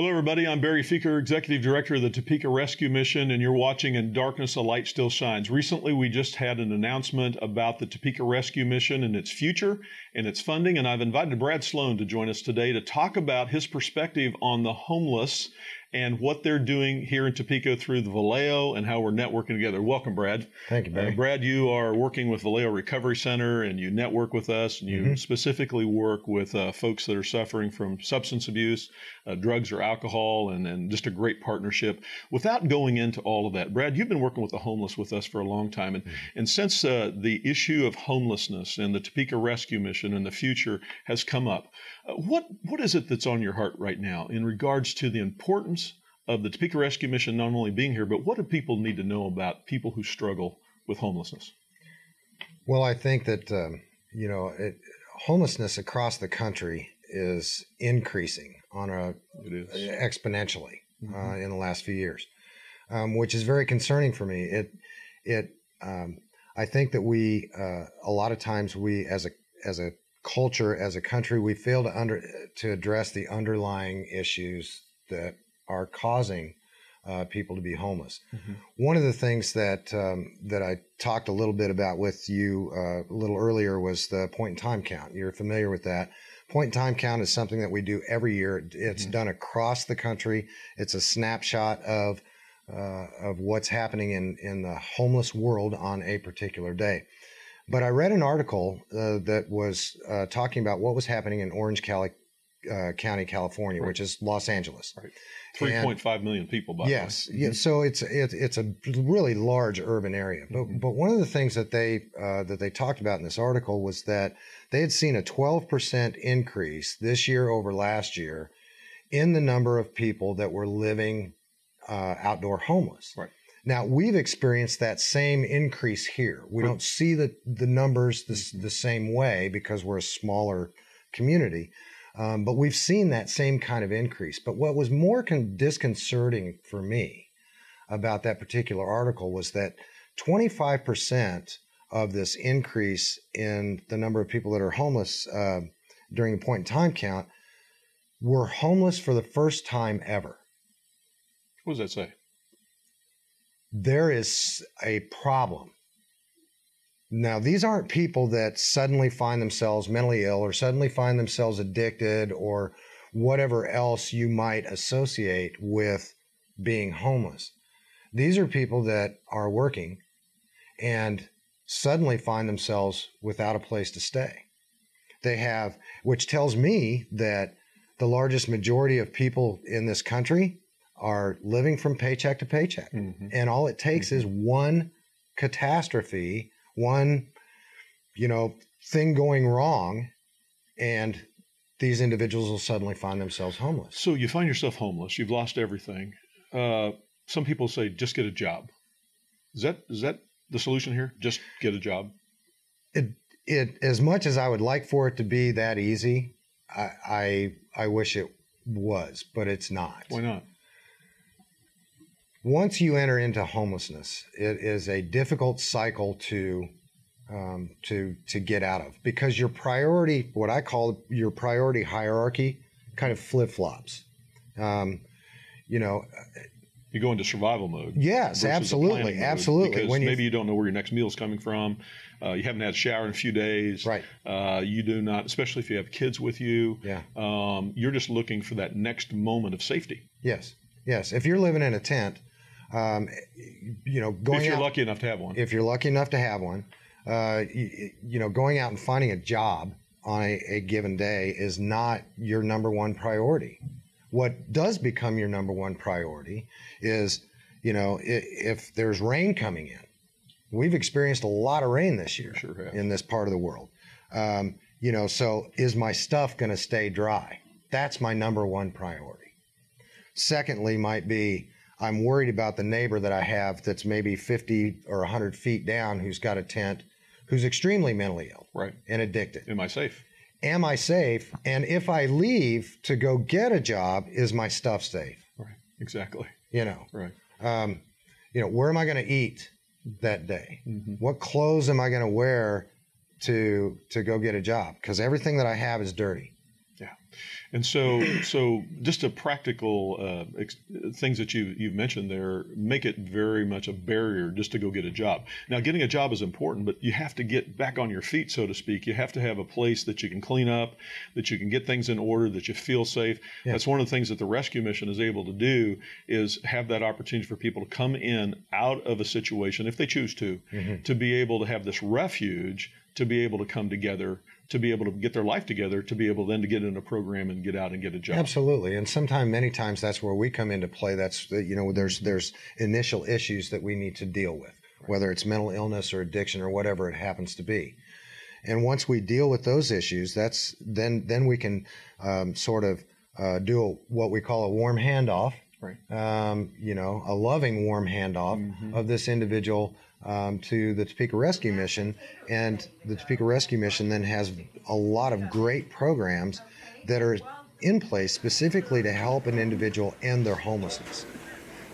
Hello, everybody. I'm Barry Feaker, Executive Director of the Topeka Rescue Mission, and you're watching In Darkness a Light Still Shines. Recently, we just had an announcement about the Topeka Rescue Mission and its future and its funding, and I've invited Brad Sloan to join us today to talk about his perspective on the homeless and what they're doing here in Topeka through the Valeo and how we're networking together. Welcome, Brad. Thank you, Barry. Uh, Brad, you are working with Valeo Recovery Center and you network with us and you mm-hmm. specifically work with uh, folks that are suffering from substance abuse, uh, drugs or alcohol, and, and just a great partnership. Without going into all of that, Brad, you've been working with the homeless with us for a long time. And, mm-hmm. and since uh, the issue of homelessness and the Topeka Rescue Mission and the future has come up, uh, what, what is it that's on your heart right now in regards to the importance of the Topeka Rescue Mission not only being here, but what do people need to know about people who struggle with homelessness? Well, I think that um, you know it, homelessness across the country is increasing on a exponentially mm-hmm. uh, in the last few years, um, which is very concerning for me. It it um, I think that we uh, a lot of times we as a as a culture as a country we fail to under to address the underlying issues that are causing uh, people to be homeless. Mm-hmm. One of the things that um, that I talked a little bit about with you uh, a little earlier was the point in time count. You're familiar with that. Point in time count is something that we do every year. It's mm-hmm. done across the country. It's a snapshot of uh, of what's happening in in the homeless world on a particular day. But I read an article uh, that was uh, talking about what was happening in Orange County, uh, County, California, right. which is Los Angeles. Right. Three point five million people. By yes, yeah. Mm-hmm. So it's it, it's a really large urban area. But mm-hmm. but one of the things that they uh, that they talked about in this article was that they had seen a twelve percent increase this year over last year in the number of people that were living uh, outdoor homeless. Right. Now we've experienced that same increase here. We don't see the the numbers the, the same way because we're a smaller community. Um, but we've seen that same kind of increase. But what was more con- disconcerting for me about that particular article was that 25% of this increase in the number of people that are homeless uh, during the point in time count were homeless for the first time ever. What does that say? There is a problem now, these aren't people that suddenly find themselves mentally ill or suddenly find themselves addicted or whatever else you might associate with being homeless. These are people that are working and suddenly find themselves without a place to stay. They have, which tells me that the largest majority of people in this country are living from paycheck to paycheck. Mm-hmm. And all it takes mm-hmm. is one catastrophe one, you know, thing going wrong, and these individuals will suddenly find themselves homeless. So you find yourself homeless. You've lost everything. Uh, some people say just get a job. Is that is that the solution here? Just get a job. It it as much as I would like for it to be that easy, I I, I wish it was, but it's not. Why not? Once you enter into homelessness, it is a difficult cycle to um, to to get out of because your priority, what I call your priority hierarchy, kind of flip flops. Um, you know, you go into survival mode. Yes, absolutely, absolutely. Because when maybe you don't know where your next meal is coming from. Uh, you haven't had a shower in a few days. Right. Uh, you do not, especially if you have kids with you. Yeah. Um, you're just looking for that next moment of safety. Yes. Yes. If you're living in a tent, um, you know, going if you're out, lucky enough to have one. If you're lucky enough to have one, uh, you, you, know, going out and finding a job on a, a given day is not your number one priority. What does become your number one priority is, you know, if, if there's rain coming in. We've experienced a lot of rain this year sure in this part of the world. Um, you know, so is my stuff going to stay dry? That's my number one priority. Secondly, might be I'm worried about the neighbor that I have that's maybe 50 or 100 feet down who's got a tent, who's extremely mentally ill right. and addicted. Am I safe? Am I safe? And if I leave to go get a job, is my stuff safe? Right. Exactly. You know. Right. Um, you know, where am I going to eat that day? Mm-hmm. What clothes am I going to wear to to go get a job? Because everything that I have is dirty. And so so just a practical uh, ex- things that you you've mentioned there make it very much a barrier just to go get a job. Now, getting a job is important, but you have to get back on your feet, so to speak. You have to have a place that you can clean up, that you can get things in order, that you feel safe. Yeah. That's one of the things that the rescue mission is able to do is have that opportunity for people to come in out of a situation if they choose to, mm-hmm. to be able to have this refuge to be able to come together to be able to get their life together to be able then to get in a program and get out and get a job absolutely and sometimes many times that's where we come into play that's you know there's there's initial issues that we need to deal with right. whether it's mental illness or addiction or whatever it happens to be and once we deal with those issues that's then then we can um, sort of uh, do a, what we call a warm handoff right um, you know a loving warm handoff mm-hmm. of this individual um, to the Topeka Rescue Mission. And the Topeka Rescue Mission then has a lot of great programs that are in place specifically to help an individual end their homelessness.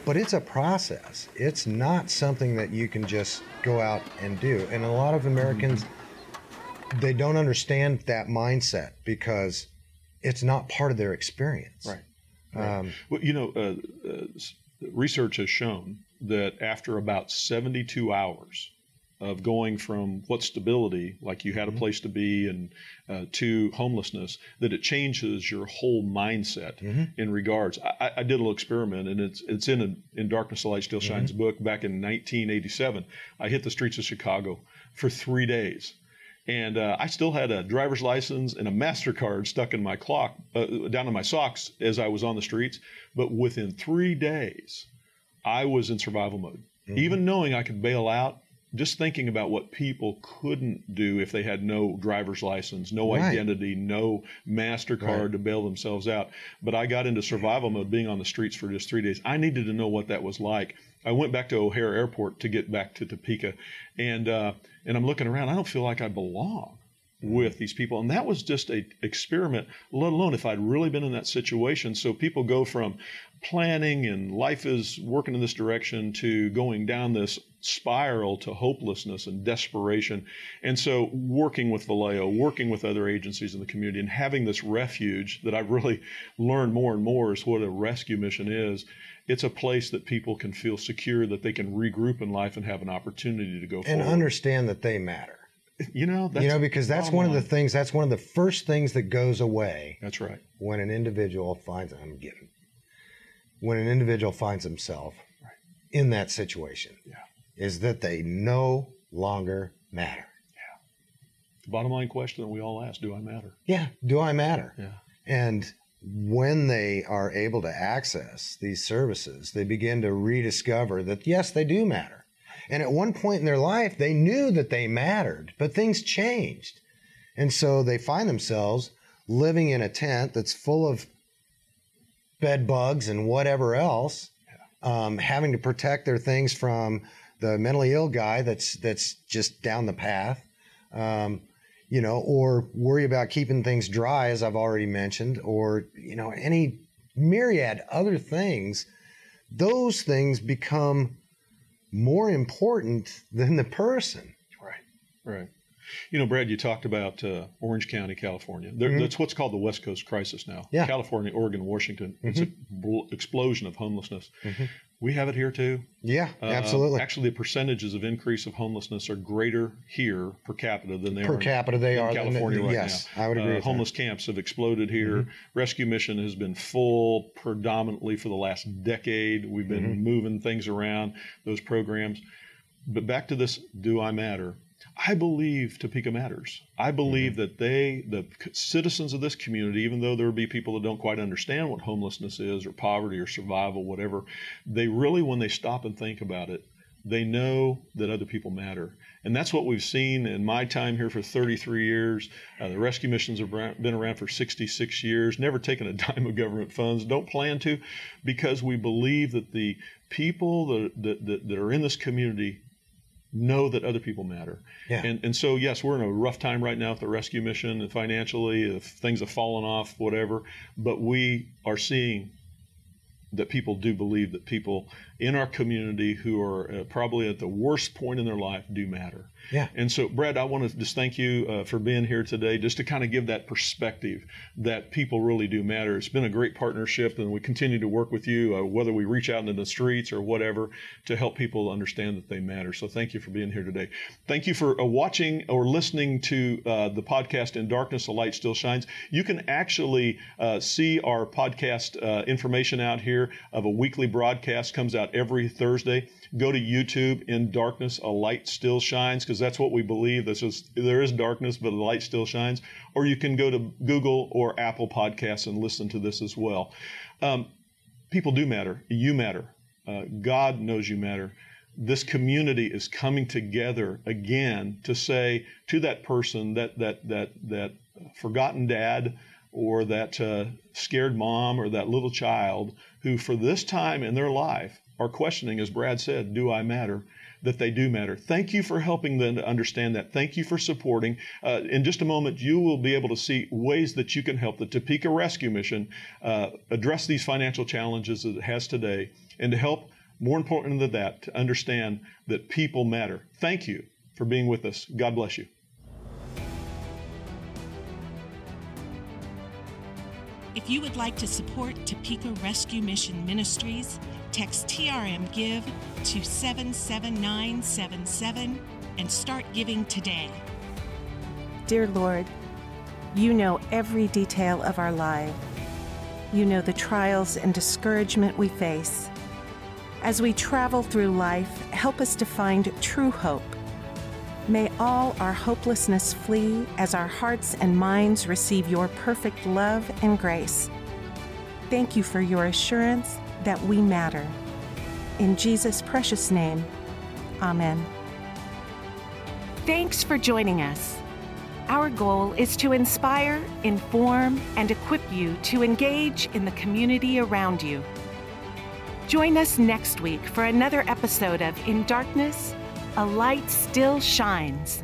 But it's a process. It's not something that you can just go out and do. And a lot of Americans, they don't understand that mindset because it's not part of their experience. Right. right. Um, well, you know, uh, uh, research has shown that after about 72 hours of going from what stability, like you had a mm-hmm. place to be, and uh, to homelessness, that it changes your whole mindset mm-hmm. in regards. I, I, did a little experiment, and it's it's in a, in Darkness the Light Still mm-hmm. Shines mm-hmm. book back in 1987. I hit the streets of Chicago for three days. And uh, I still had a driver's license and a MasterCard stuck in my clock, uh, down in my socks as I was on the streets. But within three days, I was in survival mode. Mm-hmm. Even knowing I could bail out, just thinking about what people couldn't do if they had no driver's license, no right. identity, no MasterCard right. to bail themselves out. But I got into survival mode being on the streets for just three days. I needed to know what that was like. I went back to O'Hare Airport to get back to Topeka, and uh, and I'm looking around. I don't feel like I belong with these people. And that was just a experiment, let alone if I'd really been in that situation. So people go from planning and life is working in this direction to going down this spiral to hopelessness and desperation. And so working with Valeo, working with other agencies in the community and having this refuge that I've really learned more and more is what a rescue mission is. It's a place that people can feel secure, that they can regroup in life and have an opportunity to go and forward. understand that they matter you know, you know, because that's one of the things. That's one of the first things that goes away. That's right. When an individual finds, I'm getting, when an individual finds himself right. in that situation, yeah. is that they no longer matter. Yeah. The bottom line question that we all ask: Do I matter? Yeah. Do I matter? Yeah. And when they are able to access these services, they begin to rediscover that yes, they do matter. And at one point in their life, they knew that they mattered, but things changed. And so they find themselves living in a tent that's full of bed bugs and whatever else, um, having to protect their things from the mentally ill guy that's that's just down the path, um, you know, or worry about keeping things dry, as I've already mentioned, or you know, any myriad other things. Those things become more important than the person. Right, right. You know, Brad, you talked about uh, Orange County, California. mm-hmm. That's what's called the West Coast crisis now. Yeah. California, Oregon, Washington. Mm-hmm. It's an explosion of homelessness. Mm-hmm. We have it here too. Yeah, uh, absolutely. Actually, the percentages of increase of homelessness are greater here per capita than they per are capita. They in are California right yes, now. I would agree. Uh, homeless that. camps have exploded here. Mm-hmm. Rescue mission has been full predominantly for the last decade. We've been mm-hmm. moving things around those programs. But back to this: Do I matter? I believe Topeka matters. I believe mm-hmm. that they, the citizens of this community, even though there will be people that don't quite understand what homelessness is or poverty or survival, whatever, they really, when they stop and think about it, they know that other people matter. And that's what we've seen in my time here for 33 years. Uh, the rescue missions have been around for 66 years, never taken a dime of government funds, don't plan to, because we believe that the people that, that, that are in this community know that other people matter. Yeah. And and so yes, we're in a rough time right now with the rescue mission and financially, if things have fallen off, whatever. But we are seeing that people do believe that people in our community who are uh, probably at the worst point in their life do matter. Yeah. And so, Brad, I want to just thank you uh, for being here today, just to kind of give that perspective that people really do matter. It's been a great partnership, and we continue to work with you, uh, whether we reach out into the streets or whatever, to help people understand that they matter. So, thank you for being here today. Thank you for uh, watching or listening to uh, the podcast In Darkness, a Light Still Shines. You can actually uh, see our podcast uh, information out here of a weekly broadcast comes out every Thursday. Go to YouTube. In Darkness, a Light Still Shines, because that's what we believe. This is there is darkness, but the light still shines. Or you can go to Google or Apple Podcasts and listen to this as well. Um, people do matter. You matter. Uh, God knows you matter this community is coming together again to say to that person that that that that forgotten dad or that uh, scared mom or that little child who for this time in their life are questioning as brad said do i matter that they do matter thank you for helping them to understand that thank you for supporting uh, in just a moment you will be able to see ways that you can help the topeka rescue mission uh, address these financial challenges that it has today and to help more important than that, to understand that people matter. Thank you for being with us. God bless you. If you would like to support Topeka Rescue Mission Ministries, text TRM Give to 77977 and start giving today. Dear Lord, you know every detail of our life. You know the trials and discouragement we face. As we travel through life, help us to find true hope. May all our hopelessness flee as our hearts and minds receive your perfect love and grace. Thank you for your assurance that we matter. In Jesus' precious name, Amen. Thanks for joining us. Our goal is to inspire, inform, and equip you to engage in the community around you. Join us next week for another episode of In Darkness, a Light Still Shines.